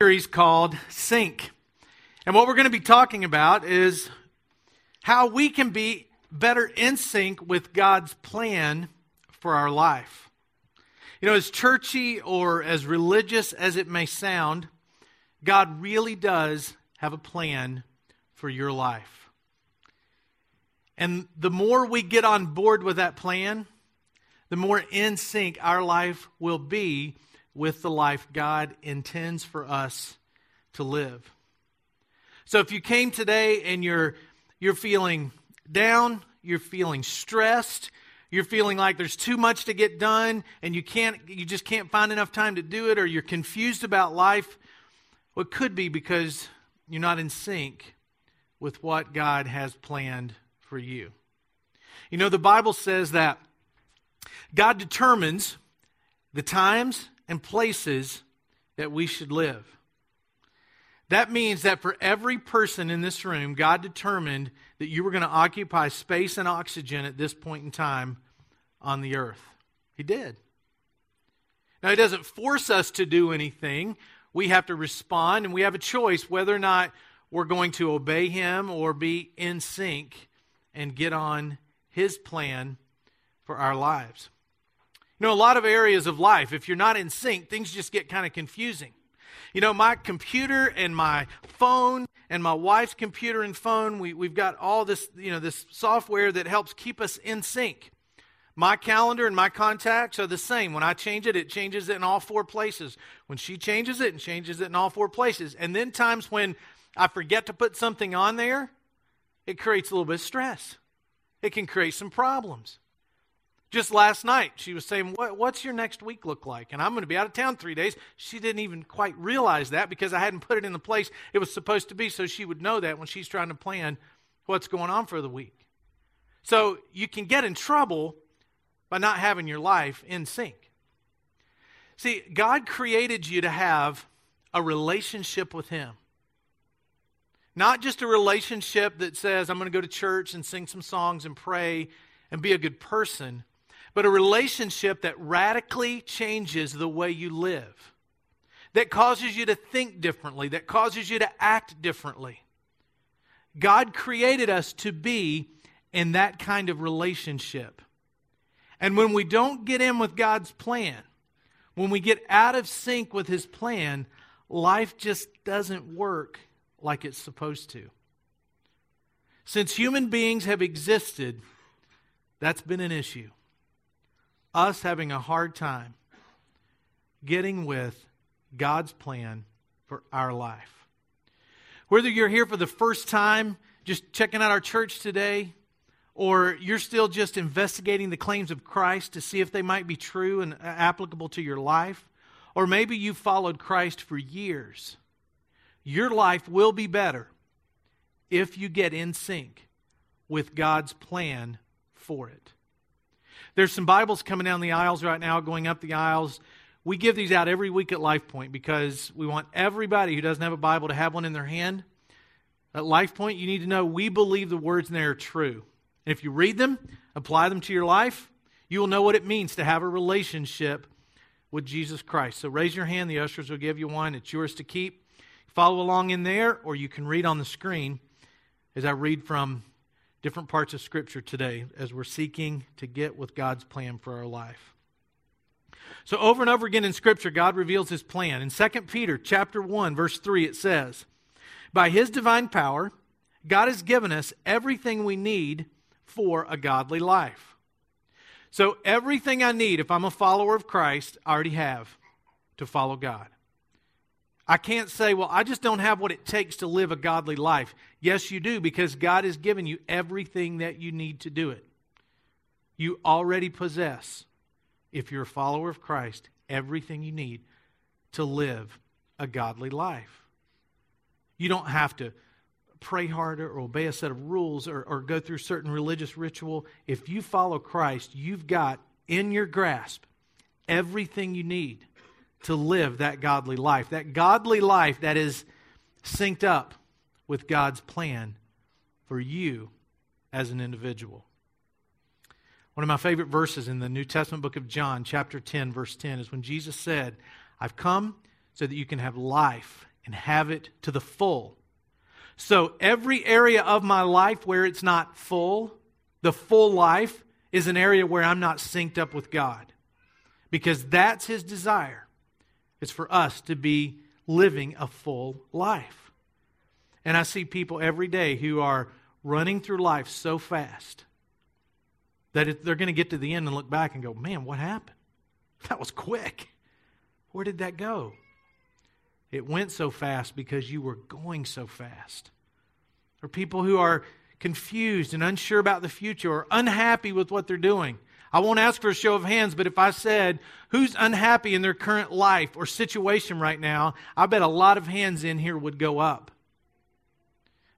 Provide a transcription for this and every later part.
series called Sync. And what we're going to be talking about is how we can be better in sync with God's plan for our life. You know, as churchy or as religious as it may sound, God really does have a plan for your life. And the more we get on board with that plan, the more in sync our life will be with the life God intends for us to live. So if you came today and you're you're feeling down, you're feeling stressed, you're feeling like there's too much to get done and you can't you just can't find enough time to do it or you're confused about life, well, it could be because you're not in sync with what God has planned for you. You know, the Bible says that God determines the times and places that we should live. That means that for every person in this room, God determined that you were going to occupy space and oxygen at this point in time on the earth. He did. Now, He doesn't force us to do anything. We have to respond, and we have a choice whether or not we're going to obey Him or be in sync and get on His plan for our lives. You know, a lot of areas of life, if you're not in sync, things just get kind of confusing. You know, my computer and my phone and my wife's computer and phone, we, we've got all this, you know, this software that helps keep us in sync. My calendar and my contacts are the same. When I change it, it changes it in all four places. When she changes it, and changes it in all four places. And then times when I forget to put something on there, it creates a little bit of stress. It can create some problems. Just last night, she was saying, what, What's your next week look like? And I'm going to be out of town three days. She didn't even quite realize that because I hadn't put it in the place it was supposed to be, so she would know that when she's trying to plan what's going on for the week. So you can get in trouble by not having your life in sync. See, God created you to have a relationship with Him. Not just a relationship that says, I'm going to go to church and sing some songs and pray and be a good person but a relationship that radically changes the way you live, that causes you to think differently, that causes you to act differently. God created us to be in that kind of relationship. And when we don't get in with God's plan, when we get out of sync with His plan, life just doesn't work like it's supposed to. Since human beings have existed, that's been an issue us having a hard time getting with God's plan for our life. Whether you're here for the first time, just checking out our church today, or you're still just investigating the claims of Christ to see if they might be true and applicable to your life, or maybe you've followed Christ for years, your life will be better if you get in sync with God's plan for it. There's some Bibles coming down the aisles right now, going up the aisles. We give these out every week at Life Point because we want everybody who doesn't have a Bible to have one in their hand. At Life Point, you need to know we believe the words in there are true. And if you read them, apply them to your life, you will know what it means to have a relationship with Jesus Christ. So raise your hand, the ushers will give you one. It's yours to keep. Follow along in there, or you can read on the screen as I read from different parts of Scripture today as we're seeking to get with God's plan for our life. So over and over again in Scripture, God reveals His plan. In 2 Peter chapter 1, verse 3, it says, By His divine power, God has given us everything we need for a godly life. So everything I need, if I'm a follower of Christ, I already have to follow God. I can't say, well, I just don't have what it takes to live a godly life. Yes, you do, because God has given you everything that you need to do it. You already possess, if you're a follower of Christ, everything you need to live a godly life. You don't have to pray harder or obey a set of rules or, or go through certain religious ritual. If you follow Christ, you've got in your grasp everything you need to live that godly life. That godly life that is synced up with God's plan for you as an individual. One of my favorite verses in the New Testament book of John, chapter 10, verse 10, is when Jesus said, I've come so that you can have life and have it to the full. So, every area of my life where it's not full, the full life, is an area where I'm not synced up with God. Because that's His desire. It's for us to be living a full life. And I see people every day who are running through life so fast that they're going to get to the end and look back and go, man, what happened? That was quick. Where did that go? It went so fast because you were going so fast. Or people who are confused and unsure about the future or unhappy with what they're doing. I won't ask for a show of hands, but if I said, who's unhappy in their current life or situation right now, I bet a lot of hands in here would go up.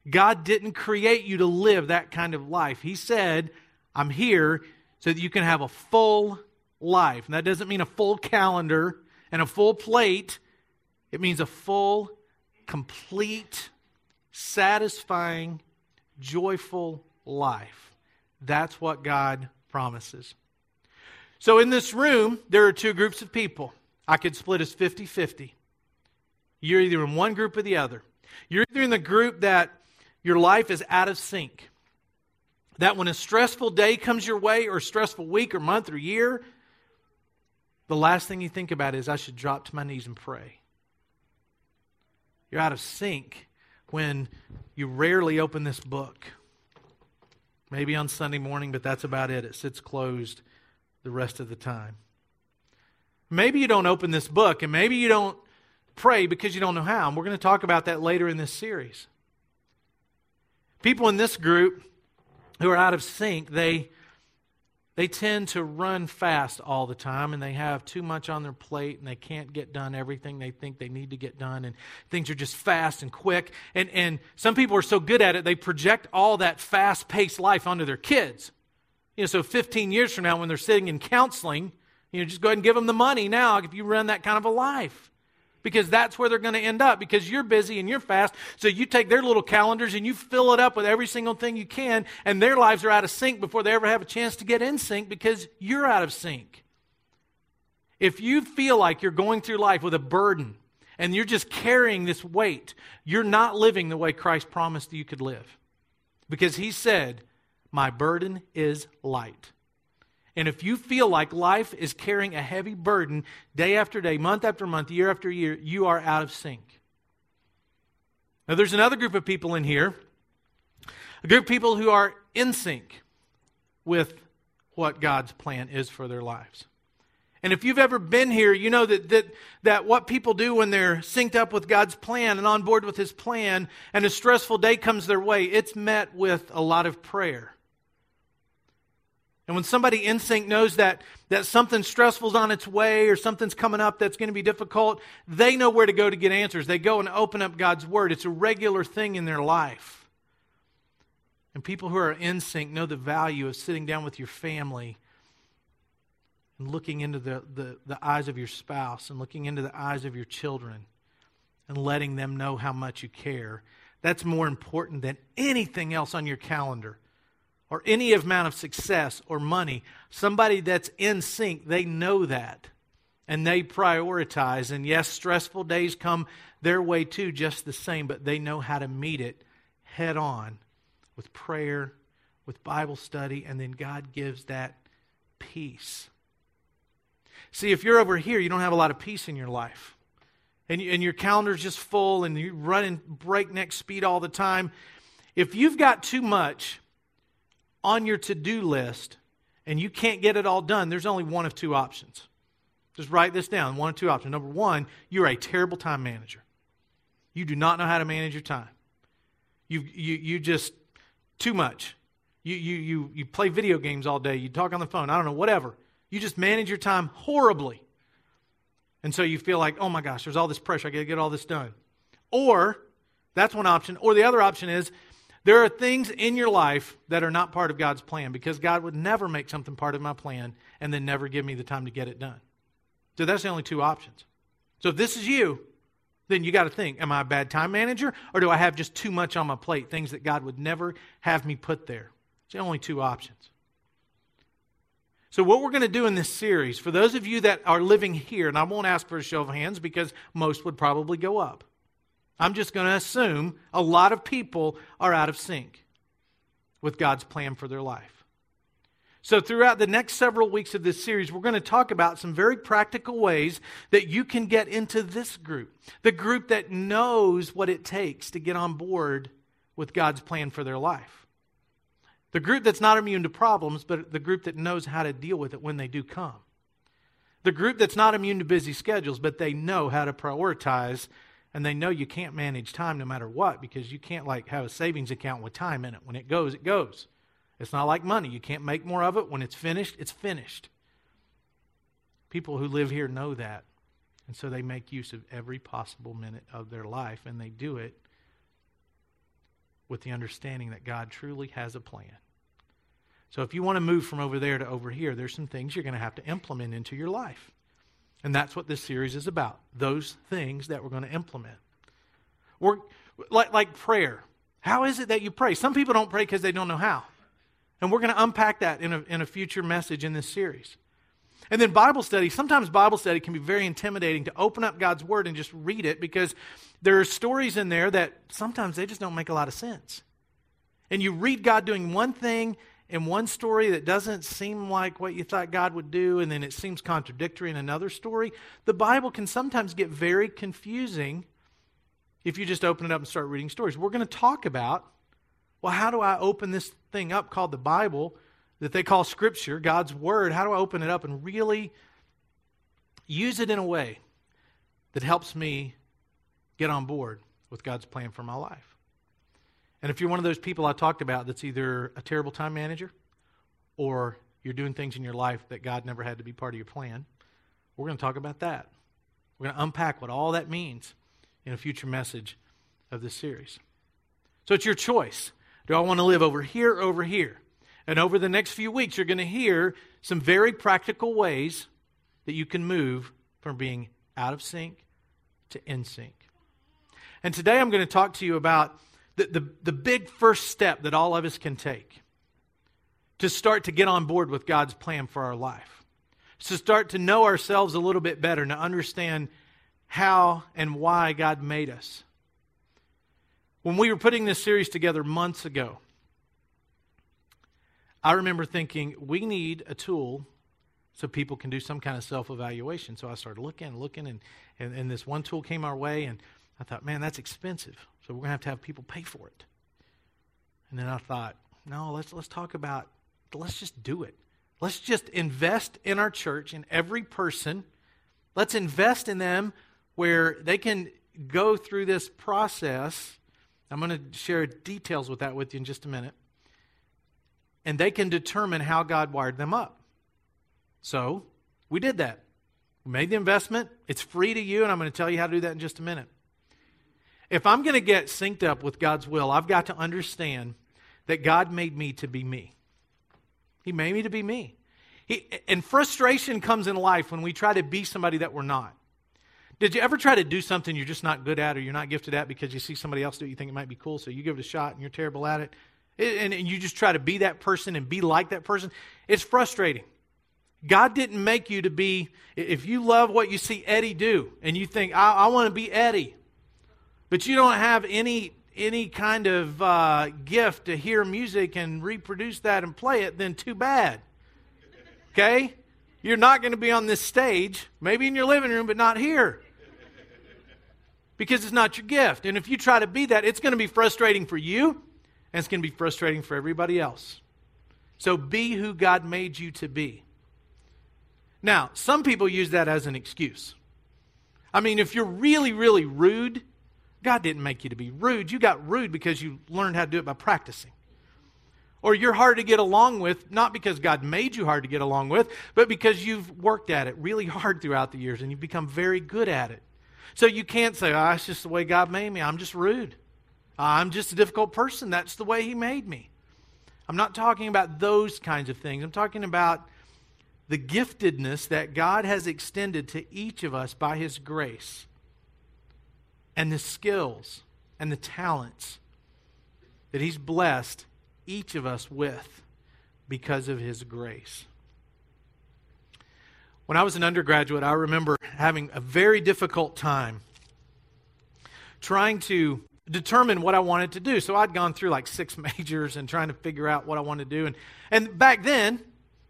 God didn't create you to live that kind of life. He said, I'm here so that you can have a full life. And that doesn't mean a full calendar and a full plate, it means a full, complete, satisfying, joyful life. That's what God promises. So in this room, there are two groups of people. I could split as 50 50. You're either in one group or the other. You're either in the group that your life is out of sync. That when a stressful day comes your way, or a stressful week, or month, or year, the last thing you think about is, I should drop to my knees and pray. You're out of sync when you rarely open this book. Maybe on Sunday morning, but that's about it. It sits closed the rest of the time. Maybe you don't open this book, and maybe you don't pray because you don't know how. And we're going to talk about that later in this series. People in this group who are out of sync, they they tend to run fast all the time and they have too much on their plate and they can't get done everything they think they need to get done and things are just fast and quick and and some people are so good at it they project all that fast-paced life onto their kids you know, so 15 years from now, when they're sitting in counseling, you know, just go ahead and give them the money now if you run that kind of a life. Because that's where they're going to end up because you're busy and you're fast. So you take their little calendars and you fill it up with every single thing you can, and their lives are out of sync before they ever have a chance to get in sync because you're out of sync. If you feel like you're going through life with a burden and you're just carrying this weight, you're not living the way Christ promised you could live. Because he said, my burden is light. And if you feel like life is carrying a heavy burden day after day, month after month, year after year, you are out of sync. Now, there's another group of people in here, a group of people who are in sync with what God's plan is for their lives. And if you've ever been here, you know that, that, that what people do when they're synced up with God's plan and on board with His plan, and a stressful day comes their way, it's met with a lot of prayer. And when somebody in sync knows that, that something stressful's on its way or something's coming up that's going to be difficult, they know where to go to get answers. They go and open up God's Word. It's a regular thing in their life. And people who are in sync know the value of sitting down with your family and looking into the, the, the eyes of your spouse and looking into the eyes of your children and letting them know how much you care. That's more important than anything else on your calendar or any amount of success or money, somebody that's in sync, they know that and they prioritize. And yes, stressful days come their way too, just the same, but they know how to meet it head on with prayer, with Bible study, and then God gives that peace. See, if you're over here, you don't have a lot of peace in your life. And, you, and your calendar's just full and you're running breakneck speed all the time. If you've got too much, on your to do list and you can't get it all done, there's only one of two options. Just write this down one of two options. Number one, you're a terrible time manager. You do not know how to manage your time. You, you, you just, too much. You, you, you, you play video games all day. You talk on the phone. I don't know, whatever. You just manage your time horribly. And so you feel like, oh my gosh, there's all this pressure. I got to get all this done. Or, that's one option. Or the other option is there are things in your life that are not part of God's plan because God would never make something part of my plan and then never give me the time to get it done. So that's the only two options. So if this is you, then you got to think am I a bad time manager or do I have just too much on my plate, things that God would never have me put there? It's the only two options. So, what we're going to do in this series, for those of you that are living here, and I won't ask for a show of hands because most would probably go up, I'm just going to assume a lot of people are out of sync with God's plan for their life. So, throughout the next several weeks of this series, we're going to talk about some very practical ways that you can get into this group, the group that knows what it takes to get on board with God's plan for their life. The group that's not immune to problems, but the group that knows how to deal with it when they do come. The group that's not immune to busy schedules, but they know how to prioritize and they know you can't manage time no matter what because you can't like have a savings account with time in it. When it goes, it goes. It's not like money. You can't make more of it. When it's finished, it's finished. People who live here know that. And so they make use of every possible minute of their life and they do it with the understanding that God truly has a plan. So if you want to move from over there to over here, there's some things you're going to have to implement into your life. And that's what this series is about those things that we're going to implement. We're, like, like prayer. How is it that you pray? Some people don't pray because they don't know how. And we're going to unpack that in a, in a future message in this series. And then Bible study. Sometimes Bible study can be very intimidating to open up God's Word and just read it because there are stories in there that sometimes they just don't make a lot of sense. And you read God doing one thing in one story that doesn't seem like what you thought God would do, and then it seems contradictory in another story. The Bible can sometimes get very confusing if you just open it up and start reading stories. We're going to talk about well, how do I open this thing up called the Bible that they call Scripture, God's Word? How do I open it up and really use it in a way that helps me get on board with God's plan for my life. And if you're one of those people I talked about that's either a terrible time manager or you're doing things in your life that God never had to be part of your plan, we're going to talk about that. We're going to unpack what all that means in a future message of this series. So it's your choice. Do I want to live over here, over here? And over the next few weeks, you're going to hear some very practical ways that you can move from being out of sync to in sync. And today I'm going to talk to you about the, the, the, big first step that all of us can take to start to get on board with God's plan for our life. To start to know ourselves a little bit better, and to understand how and why God made us. When we were putting this series together months ago, I remember thinking we need a tool so people can do some kind of self evaluation. So I started looking, looking, and, and, and, this one tool came our way, and I thought, man, that's expensive. So we're going to have to have people pay for it. And then I thought, no, let's, let's talk about, let's just do it. Let's just invest in our church, in every person. Let's invest in them where they can go through this process. I'm going to share details with that with you in just a minute. And they can determine how God wired them up. So we did that. We made the investment. It's free to you, and I'm going to tell you how to do that in just a minute. If I'm going to get synced up with God's will, I've got to understand that God made me to be me. He made me to be me. He, and frustration comes in life when we try to be somebody that we're not. Did you ever try to do something you're just not good at or you're not gifted at because you see somebody else do it, you think it might be cool, so you give it a shot and you're terrible at it? And, and you just try to be that person and be like that person? It's frustrating. God didn't make you to be, if you love what you see Eddie do and you think, I, I want to be Eddie, but you don't have any any kind of uh, gift to hear music and reproduce that and play it, then too bad. Okay? You're not going to be on this stage, maybe in your living room, but not here. Because it's not your gift. And if you try to be that, it's going to be frustrating for you, and it's going to be frustrating for everybody else. So be who God made you to be. Now, some people use that as an excuse. I mean, if you're really, really rude, God didn't make you to be rude. You got rude because you learned how to do it by practicing. Or you're hard to get along with, not because God made you hard to get along with, but because you've worked at it really hard throughout the years and you've become very good at it. So you can't say, oh, it's just the way God made me. I'm just rude. Ah, I'm just a difficult person. That's the way He made me. I'm not talking about those kinds of things. I'm talking about the giftedness that God has extended to each of us by His grace and the skills and the talents that He's blessed each of us with because of His grace. When I was an undergraduate, I remember having a very difficult time trying to determine what I wanted to do. So I'd gone through like six majors and trying to figure out what I wanted to do. And, and back then,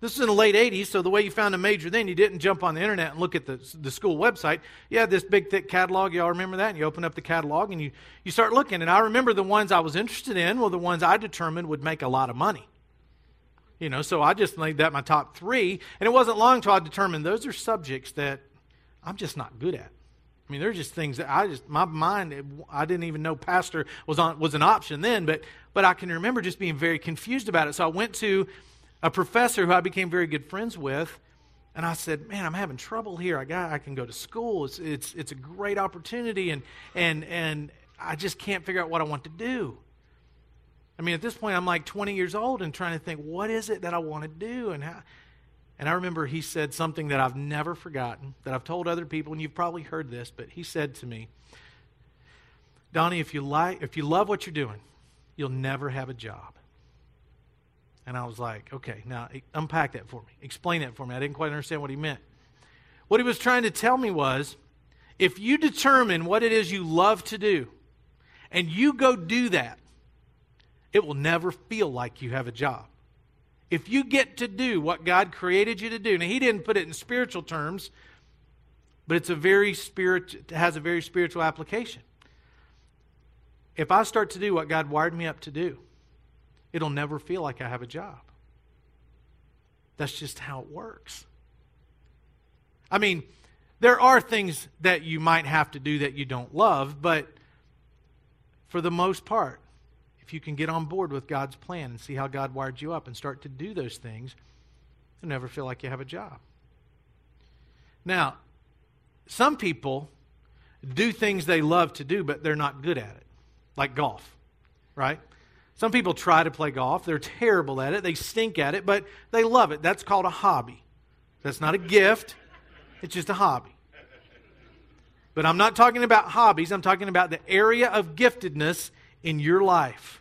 this is in the late 80s, so the way you found a major then, you didn't jump on the internet and look at the, the school website. You had this big, thick catalog. Y'all remember that? And you open up the catalog and you, you start looking. And I remember the ones I was interested in were the ones I determined would make a lot of money. You know, so I just made that my top three. And it wasn't long until I determined those are subjects that I'm just not good at. I mean, they're just things that I just my mind. I didn't even know pastor was on was an option then, but but I can remember just being very confused about it. So I went to a professor who I became very good friends with, and I said, "Man, I'm having trouble here. I got I can go to school. It's it's it's a great opportunity, and and and I just can't figure out what I want to do." I mean, at this point, I'm like 20 years old and trying to think, what is it that I want to do, and how. And I remember he said something that I've never forgotten, that I've told other people, and you've probably heard this, but he said to me, Donnie, if you like, if you love what you're doing, you'll never have a job. And I was like, okay, now unpack that for me. Explain that for me. I didn't quite understand what he meant. What he was trying to tell me was if you determine what it is you love to do and you go do that, it will never feel like you have a job. If you get to do what God created you to do, now He didn't put it in spiritual terms, but it's a very spirit it has a very spiritual application. If I start to do what God wired me up to do, it'll never feel like I have a job. That's just how it works. I mean, there are things that you might have to do that you don't love, but for the most part, if you can get on board with God's plan and see how God wired you up and start to do those things, you'll never feel like you have a job. Now, some people do things they love to do, but they're not good at it, like golf, right? Some people try to play golf. They're terrible at it. They stink at it, but they love it. That's called a hobby. That's not a gift, it's just a hobby. But I'm not talking about hobbies, I'm talking about the area of giftedness in your life.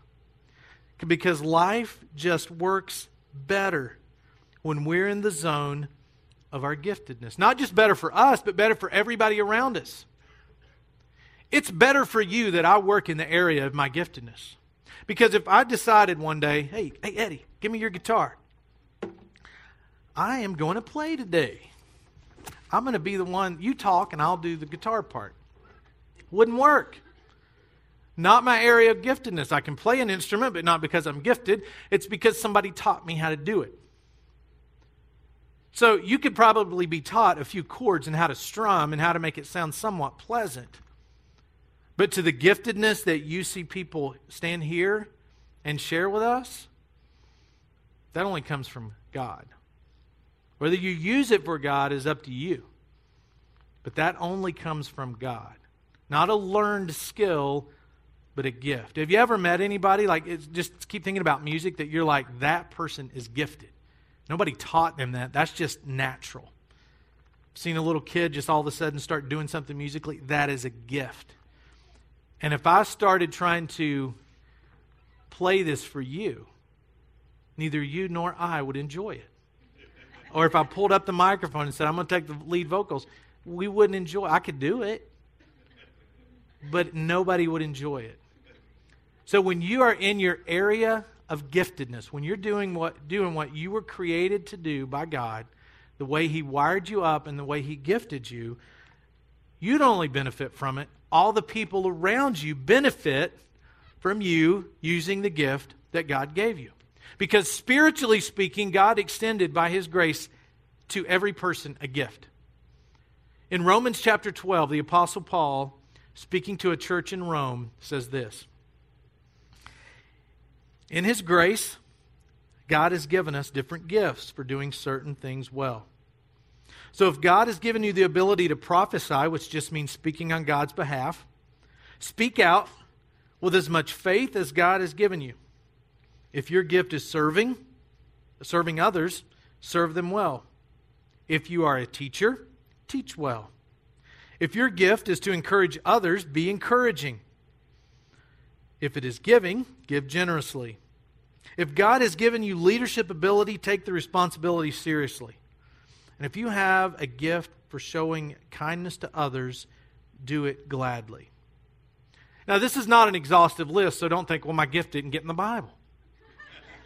Because life just works better when we're in the zone of our giftedness. Not just better for us, but better for everybody around us. It's better for you that I work in the area of my giftedness. Because if I decided one day, hey, hey, Eddie, give me your guitar, I am going to play today. I'm going to be the one, you talk and I'll do the guitar part. Wouldn't work. Not my area of giftedness. I can play an instrument, but not because I'm gifted. It's because somebody taught me how to do it. So you could probably be taught a few chords and how to strum and how to make it sound somewhat pleasant. But to the giftedness that you see people stand here and share with us, that only comes from God. Whether you use it for God is up to you. But that only comes from God. Not a learned skill, but a gift. Have you ever met anybody, like, just keep thinking about music, that you're like, that person is gifted? Nobody taught them that. That's just natural. Seen a little kid just all of a sudden start doing something musically, that is a gift. And if I started trying to play this for you, neither you nor I would enjoy it. Or if I pulled up the microphone and said, I'm going to take the lead vocals, we wouldn't enjoy. I could do it, but nobody would enjoy it. So when you are in your area of giftedness, when you're doing what, doing what you were created to do by God, the way He wired you up and the way He gifted you, you'd only benefit from it, all the people around you benefit from you using the gift that God gave you. Because spiritually speaking, God extended by His grace to every person a gift. In Romans chapter 12, the Apostle Paul, speaking to a church in Rome, says this In His grace, God has given us different gifts for doing certain things well. So if God has given you the ability to prophesy, which just means speaking on God's behalf, speak out with as much faith as God has given you. If your gift is serving, serving others, serve them well. If you are a teacher, teach well. If your gift is to encourage others, be encouraging. If it is giving, give generously. If God has given you leadership ability, take the responsibility seriously. And if you have a gift for showing kindness to others, do it gladly. Now, this is not an exhaustive list, so don't think, well, my gift didn't get in the Bible.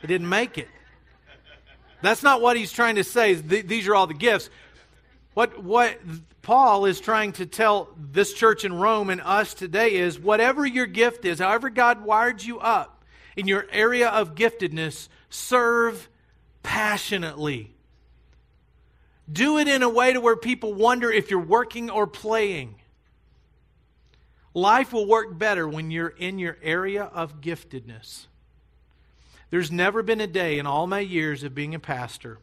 It didn't make it. That's not what he's trying to say. These are all the gifts. What, what Paul is trying to tell this church in Rome and us today is whatever your gift is, however God wired you up in your area of giftedness, serve passionately. Do it in a way to where people wonder if you're working or playing. Life will work better when you're in your area of giftedness. There's never been a day in all my years of being a pastor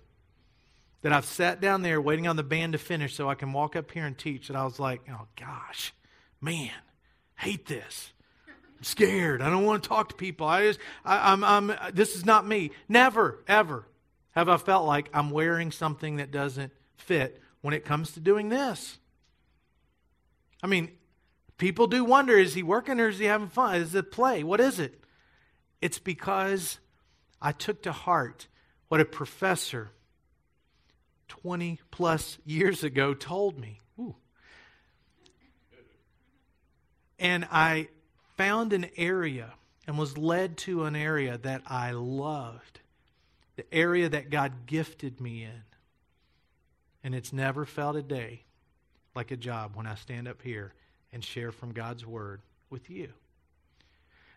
that I've sat down there waiting on the band to finish so I can walk up here and teach that I was like, oh gosh, man, hate this. I'm scared. I don't want to talk to people. I just, I, I'm, I'm, this is not me. Never, ever have I felt like I'm wearing something that doesn't fit when it comes to doing this. I mean, people do wonder is he working or is he having fun? Is it play? What is it? It's because I took to heart what a professor 20 plus years ago told me. Ooh. And I found an area and was led to an area that I loved, the area that God gifted me in. And it's never felt a day like a job when I stand up here and share from God's Word with you.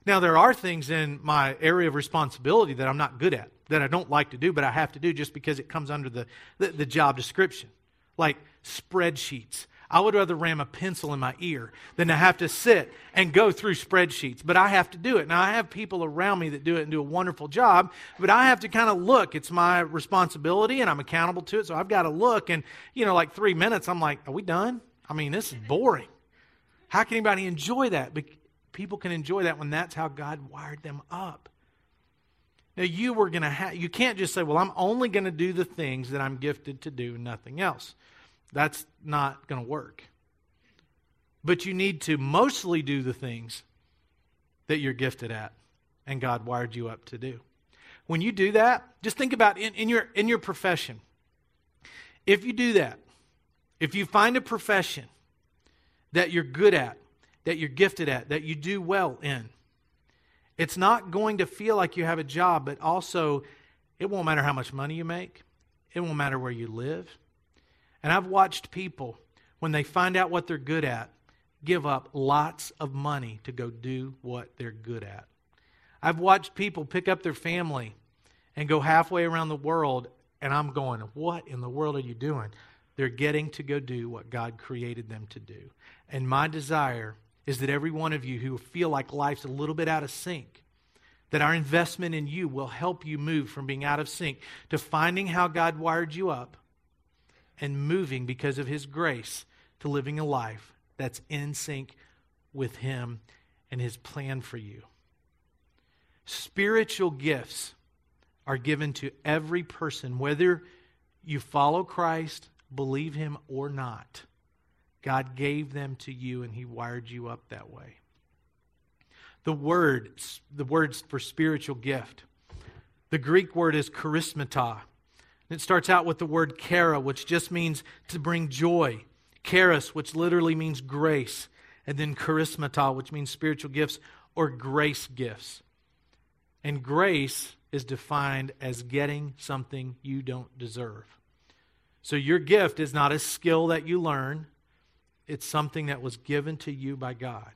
Now, there are things in my area of responsibility that I'm not good at, that I don't like to do, but I have to do just because it comes under the, the, the job description. Like spreadsheets. I would rather ram a pencil in my ear than to have to sit and go through spreadsheets. But I have to do it. Now, I have people around me that do it and do a wonderful job, but I have to kind of look. It's my responsibility and I'm accountable to it. So I've got to look. And, you know, like three minutes, I'm like, are we done? I mean, this is boring. How can anybody enjoy that? But people can enjoy that when that's how God wired them up. Now you were going to have you can't just say, "Well, I'm only going to do the things that I'm gifted to do, nothing else." That's not going to work. But you need to mostly do the things that you're gifted at and God wired you up to do. When you do that, just think about in, in your in your profession. If you do that, if you find a profession that you're good at that you're gifted at, that you do well in. It's not going to feel like you have a job, but also it won't matter how much money you make, it won't matter where you live. And I've watched people, when they find out what they're good at, give up lots of money to go do what they're good at. I've watched people pick up their family and go halfway around the world, and I'm going, What in the world are you doing? They're getting to go do what God created them to do. And my desire is that every one of you who feel like life's a little bit out of sync, that our investment in you will help you move from being out of sync to finding how God wired you up and moving because of His grace to living a life that's in sync with Him and His plan for you. Spiritual gifts are given to every person, whether you follow Christ, believe Him, or not. God gave them to you and he wired you up that way. The word, the words for spiritual gift. The Greek word is charismata. It starts out with the word chara, which just means to bring joy. Charis, which literally means grace. And then charismata, which means spiritual gifts or grace gifts. And grace is defined as getting something you don't deserve. So your gift is not a skill that you learn, it's something that was given to you by God.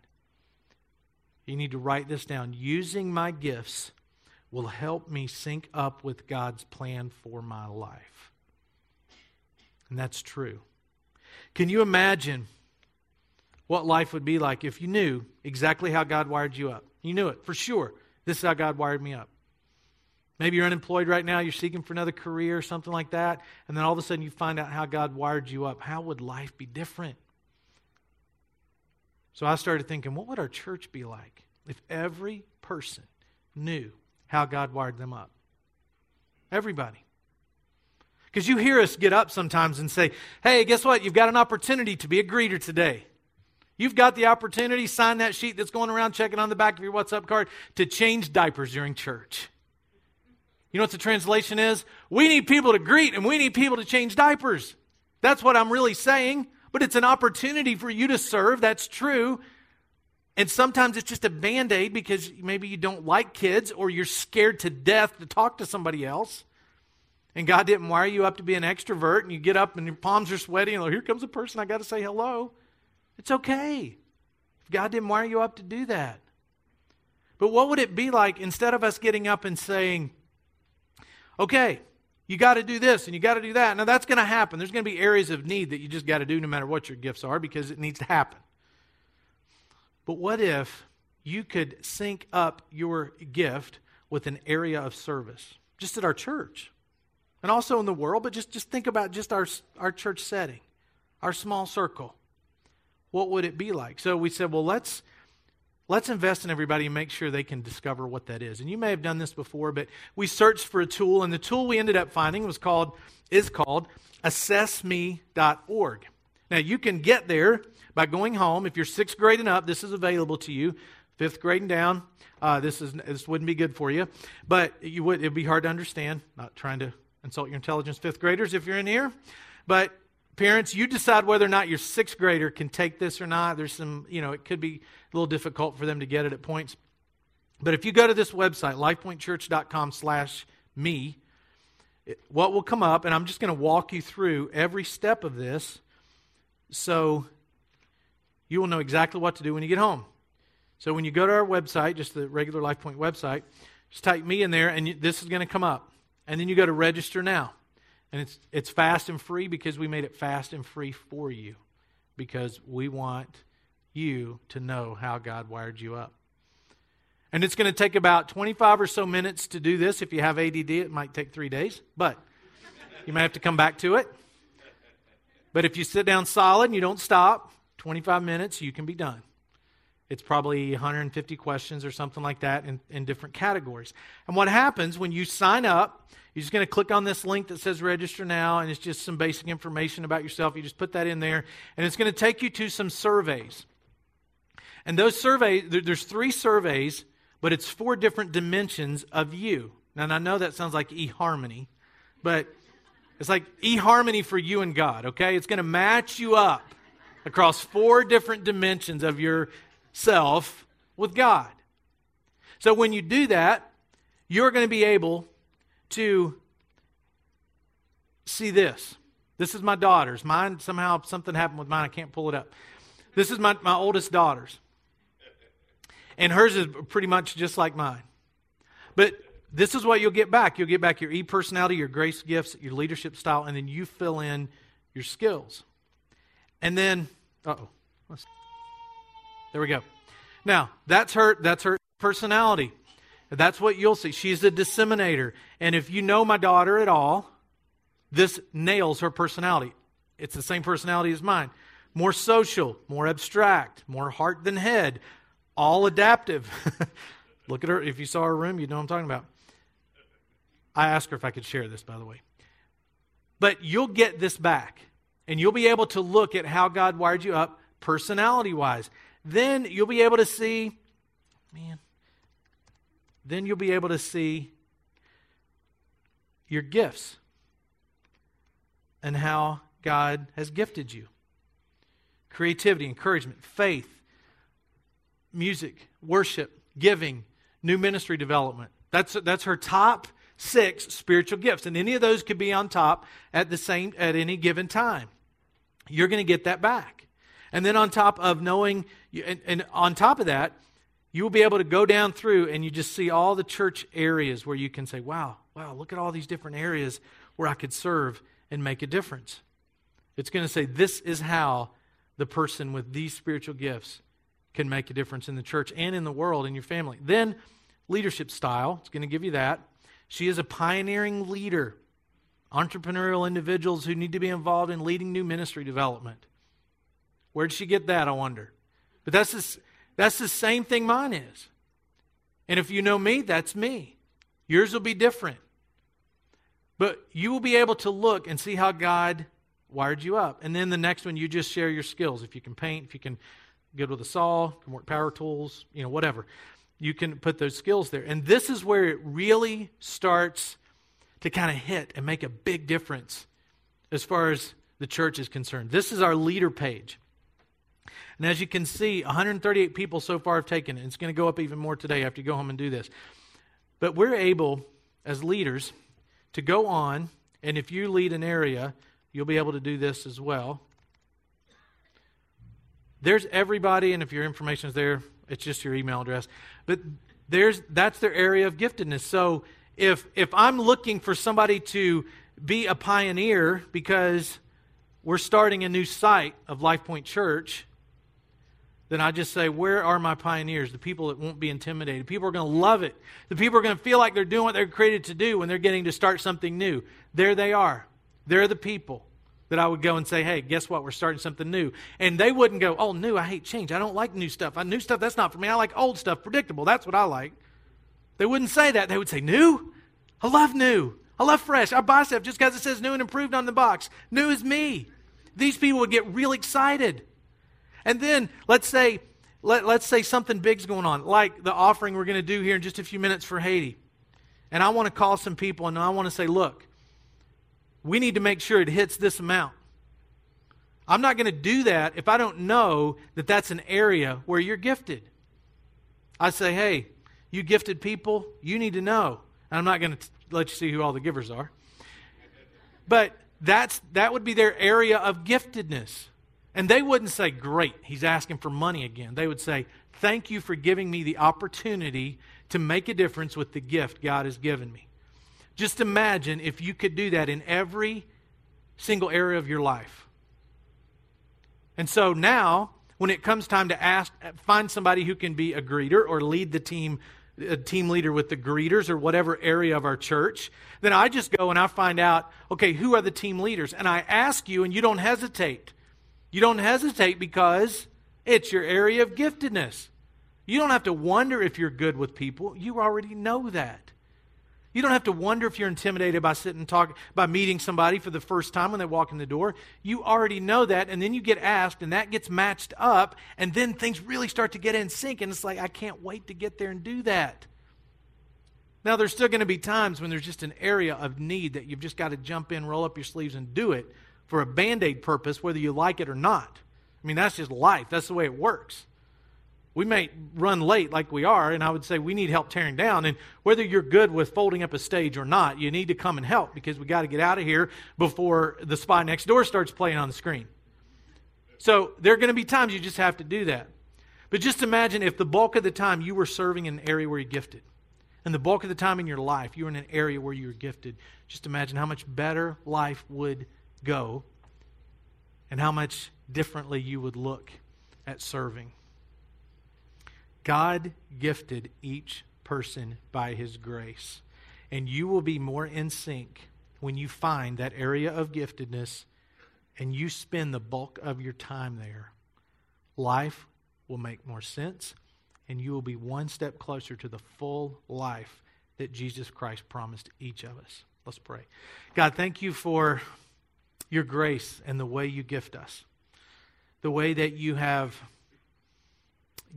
You need to write this down. Using my gifts will help me sync up with God's plan for my life. And that's true. Can you imagine what life would be like if you knew exactly how God wired you up? You knew it for sure. This is how God wired me up. Maybe you're unemployed right now, you're seeking for another career or something like that, and then all of a sudden you find out how God wired you up. How would life be different? So I started thinking, what would our church be like if every person knew how God wired them up? Everybody. Because you hear us get up sometimes and say, hey, guess what? You've got an opportunity to be a greeter today. You've got the opportunity, sign that sheet that's going around checking on the back of your WhatsApp card to change diapers during church. You know what the translation is? We need people to greet and we need people to change diapers. That's what I'm really saying. But it's an opportunity for you to serve. That's true. And sometimes it's just a band aid because maybe you don't like kids or you're scared to death to talk to somebody else. And God didn't wire you up to be an extrovert and you get up and your palms are sweaty and like, here comes a person, I got to say hello. It's okay. God didn't wire you up to do that. But what would it be like instead of us getting up and saying, okay, you got to do this and you got to do that. Now, that's going to happen. There's going to be areas of need that you just got to do no matter what your gifts are because it needs to happen. But what if you could sync up your gift with an area of service, just at our church and also in the world, but just, just think about just our, our church setting, our small circle. What would it be like? So we said, well, let's Let's invest in everybody and make sure they can discover what that is. And you may have done this before, but we searched for a tool, and the tool we ended up finding was called is called assessme.org. Now you can get there by going home. If you're sixth grade and up, this is available to you. Fifth grade and down, uh, this is this wouldn't be good for you, but you would it'd be hard to understand. Not trying to insult your intelligence, fifth graders, if you're in here, but Parents, you decide whether or not your sixth grader can take this or not. There's some, you know, it could be a little difficult for them to get it at points. But if you go to this website, lifepointchurch.com slash me, what will come up, and I'm just going to walk you through every step of this so you will know exactly what to do when you get home. So when you go to our website, just the regular LifePoint website, just type me in there, and you, this is going to come up. And then you go to register now. And it's, it's fast and free because we made it fast and free for you. Because we want you to know how God wired you up. And it's going to take about 25 or so minutes to do this. If you have ADD, it might take three days, but you may have to come back to it. But if you sit down solid and you don't stop, 25 minutes, you can be done. It's probably 150 questions or something like that in, in different categories. And what happens when you sign up, you're just going to click on this link that says register now, and it's just some basic information about yourself. You just put that in there, and it's going to take you to some surveys. And those surveys, there's three surveys, but it's four different dimensions of you. Now, I know that sounds like eHarmony, but it's like eHarmony for you and God, okay? It's going to match you up across four different dimensions of yourself with God. So when you do that, you're going to be able to see this. This is my daughter's. Mine, somehow, something happened with mine. I can't pull it up. This is my, my oldest daughter's. And hers is pretty much just like mine. But this is what you'll get back. You'll get back your e personality, your grace gifts, your leadership style, and then you fill in your skills. And then, oh, there we go. Now that's her. That's her personality. That's what you'll see. She's a disseminator. And if you know my daughter at all, this nails her personality. It's the same personality as mine. More social, more abstract, more heart than head, all adaptive. Look at her. If you saw her room, you'd know what I'm talking about. I asked her if I could share this, by the way. But you'll get this back, and you'll be able to look at how God wired you up personality wise. Then you'll be able to see, man, then you'll be able to see your gifts and how God has gifted you creativity, encouragement, faith, music, worship, giving, new ministry development. That's, that's her top six spiritual gifts. And any of those could be on top at the same at any given time. You're going to get that back. And then on top of knowing, and, and on top of that, you will be able to go down through and you just see all the church areas where you can say, wow, wow, look at all these different areas where I could serve and make a difference. It's going to say, this is how the person with these spiritual gifts can make a difference in the church and in the world and your family. Then, leadership style, it's going to give you that. She is a pioneering leader, entrepreneurial individuals who need to be involved in leading new ministry development. Where'd she get that, I wonder? But that's this, that's the same thing mine is. And if you know me, that's me. Yours will be different. But you will be able to look and see how God wired you up. And then the next one, you just share your skills. If you can paint, if you can good with a saw, can work power tools, you know, whatever. You can put those skills there. And this is where it really starts to kind of hit and make a big difference as far as the church is concerned. This is our leader page. And as you can see, 138 people so far have taken it. It's going to go up even more today after you go home and do this. But we're able, as leaders, to go on, and if you lead an area, you'll be able to do this as well. There's everybody, and if your information is there, it's just your email address. But there's that's their area of giftedness. So if if I'm looking for somebody to be a pioneer because we're starting a new site of Life Point Church, then I just say, Where are my pioneers? The people that won't be intimidated. People are going to love it. The people are going to feel like they're doing what they're created to do when they're getting to start something new. There they are. They're the people that I would go and say, Hey, guess what? We're starting something new. And they wouldn't go, Oh, new. I hate change. I don't like new stuff. I, New stuff, that's not for me. I like old stuff, predictable. That's what I like. They wouldn't say that. They would say, New? I love new. I love fresh. I stuff just because it says new and improved on the box. New is me. These people would get real excited. And then let's say, let, let's say something big's going on, like the offering we're going to do here in just a few minutes for Haiti. And I want to call some people and I want to say, look, we need to make sure it hits this amount. I'm not going to do that if I don't know that that's an area where you're gifted. I say, hey, you gifted people, you need to know. And I'm not going to let you see who all the givers are. But that's, that would be their area of giftedness. And they wouldn't say, Great, he's asking for money again. They would say, Thank you for giving me the opportunity to make a difference with the gift God has given me. Just imagine if you could do that in every single area of your life. And so now, when it comes time to ask, find somebody who can be a greeter or lead the team a team leader with the greeters or whatever area of our church, then I just go and I find out, okay, who are the team leaders? And I ask you, and you don't hesitate. You don't hesitate because it's your area of giftedness. You don't have to wonder if you're good with people. You already know that. You don't have to wonder if you're intimidated by sitting and talking, by meeting somebody for the first time when they walk in the door. You already know that, and then you get asked, and that gets matched up, and then things really start to get in sync, and it's like, I can't wait to get there and do that. Now, there's still going to be times when there's just an area of need that you've just got to jump in, roll up your sleeves, and do it for a band aid purpose, whether you like it or not. I mean, that's just life. That's the way it works. We may run late like we are, and I would say we need help tearing down. And whether you're good with folding up a stage or not, you need to come and help because we got to get out of here before the spy next door starts playing on the screen. So there are going to be times you just have to do that. But just imagine if the bulk of the time you were serving in an area where you're gifted, and the bulk of the time in your life you were in an area where you were gifted. Just imagine how much better life would go and how much differently you would look at serving. God gifted each person by his grace. And you will be more in sync when you find that area of giftedness and you spend the bulk of your time there. Life will make more sense, and you will be one step closer to the full life that Jesus Christ promised each of us. Let's pray. God, thank you for your grace and the way you gift us, the way that you have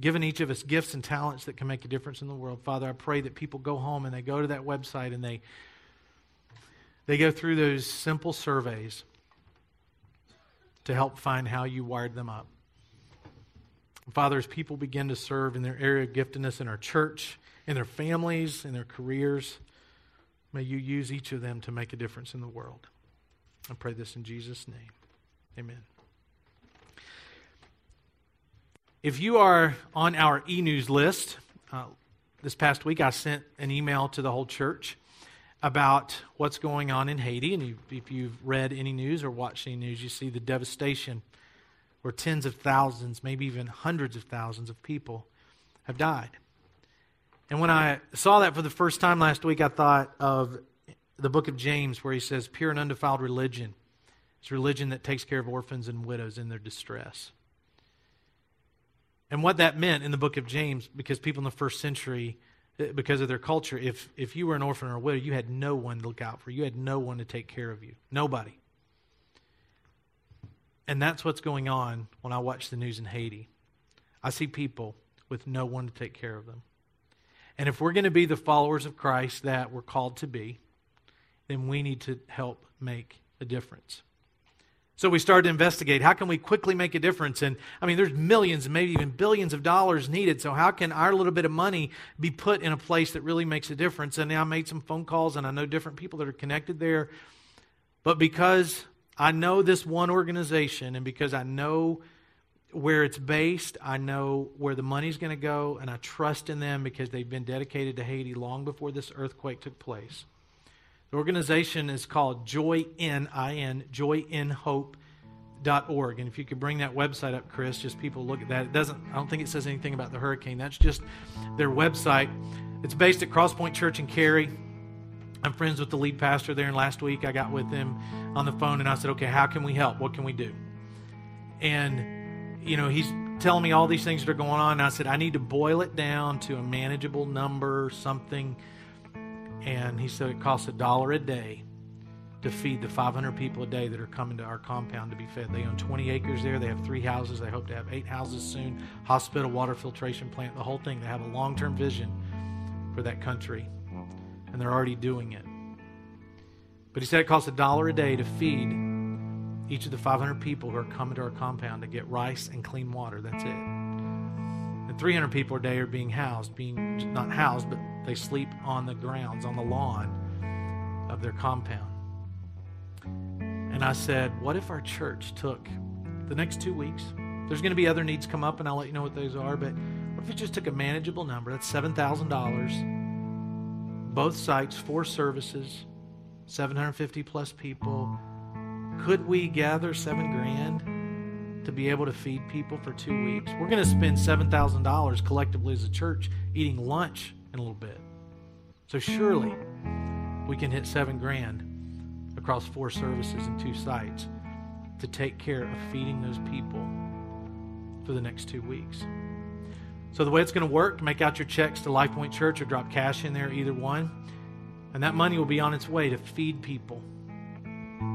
given each of us gifts and talents that can make a difference in the world. Father, I pray that people go home and they go to that website and they they go through those simple surveys to help find how you wired them up. Father, as people begin to serve in their area of giftedness in our church, in their families, in their careers, may you use each of them to make a difference in the world. I pray this in Jesus' name. Amen. If you are on our e news list, uh, this past week I sent an email to the whole church about what's going on in Haiti. And if you've read any news or watched any news, you see the devastation where tens of thousands, maybe even hundreds of thousands of people have died. And when I saw that for the first time last week, I thought of the book of James, where he says, Pure and undefiled religion is religion that takes care of orphans and widows in their distress. And what that meant in the book of James, because people in the first century, eh, because of their culture, if, if you were an orphan or a widow, you had no one to look out for. You had no one to take care of you. Nobody. And that's what's going on when I watch the news in Haiti. I see people with no one to take care of them. And if we're going to be the followers of Christ that we're called to be, then we need to help make a difference. So we started to investigate how can we quickly make a difference? And I mean, there's millions, maybe even billions of dollars needed. So how can our little bit of money be put in a place that really makes a difference? And I made some phone calls, and I know different people that are connected there. But because I know this one organization, and because I know where it's based, I know where the money's going to go, and I trust in them because they've been dedicated to Haiti long before this earthquake took place. The organization is called Joy in, I-N, joyinhope.org. And if you could bring that website up, Chris, just people look at that. It doesn't, I don't think it says anything about the hurricane. That's just their website. It's based at Crosspoint Church in Cary. I'm friends with the lead pastor there, and last week I got with him on the phone and I said, okay, how can we help? What can we do? And, you know, he's telling me all these things that are going on. And I said, I need to boil it down to a manageable number, something and he said it costs a dollar a day to feed the 500 people a day that are coming to our compound to be fed. They own 20 acres there. They have three houses. They hope to have eight houses soon. Hospital, water filtration plant, the whole thing. They have a long term vision for that country, and they're already doing it. But he said it costs a dollar a day to feed each of the 500 people who are coming to our compound to get rice and clean water. That's it. And 300 people a day are being housed, being not housed, but they sleep on the grounds, on the lawn of their compound. And I said, What if our church took the next two weeks? There's going to be other needs come up, and I'll let you know what those are. But what if it just took a manageable number? That's $7,000. Both sites, four services, 750 plus people. Could we gather seven grand to be able to feed people for two weeks? We're going to spend $7,000 collectively as a church eating lunch in a little bit. So surely we can hit seven grand across four services and two sites to take care of feeding those people for the next two weeks. So the way it's going to work, make out your checks to LifePoint Church or drop cash in there, either one. And that money will be on its way to feed people.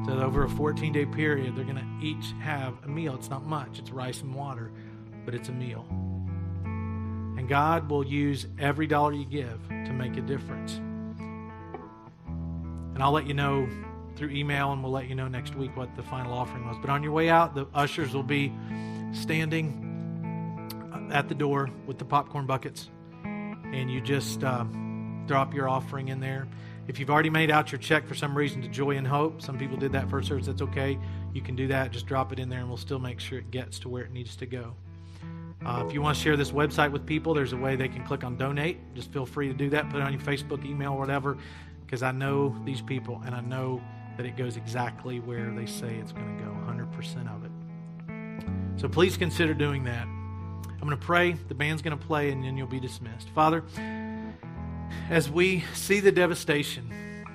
So over a 14 day period, they're going to each have a meal. It's not much, it's rice and water, but it's a meal. And God will use every dollar you give to make a difference. And I'll let you know through email and we'll let you know next week what the final offering was. But on your way out, the ushers will be standing at the door with the popcorn buckets. And you just uh, drop your offering in there. If you've already made out your check for some reason to Joy in Hope, some people did that first service, that's okay. You can do that. Just drop it in there and we'll still make sure it gets to where it needs to go. Uh, if you want to share this website with people, there's a way they can click on donate. Just feel free to do that. Put it on your Facebook, email, whatever, because I know these people and I know that it goes exactly where they say it's going to go 100% of it. So please consider doing that. I'm going to pray. The band's going to play, and then you'll be dismissed. Father, as we see the devastation,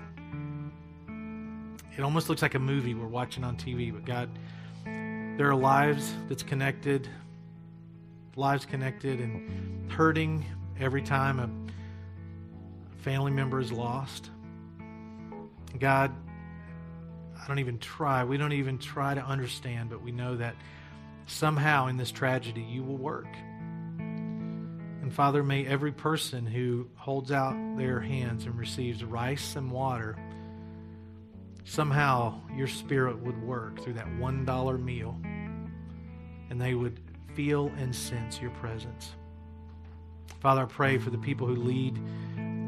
it almost looks like a movie we're watching on TV, but God, there are lives that's connected lives connected and hurting every time a family member is lost. God, I don't even try. We don't even try to understand, but we know that somehow in this tragedy you will work. And Father, may every person who holds out their hands and receives rice and water, somehow your spirit would work through that $1 meal and they would feel and sense your presence. Father, I pray for the people who lead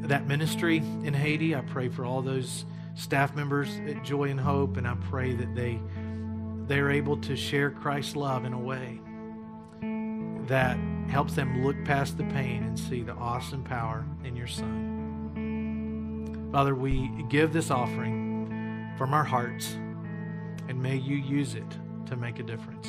that ministry in Haiti. I pray for all those staff members at Joy in Hope, and I pray that they they're able to share Christ's love in a way that helps them look past the pain and see the awesome power in your Son. Father, we give this offering from our hearts, and may you use it to make a difference.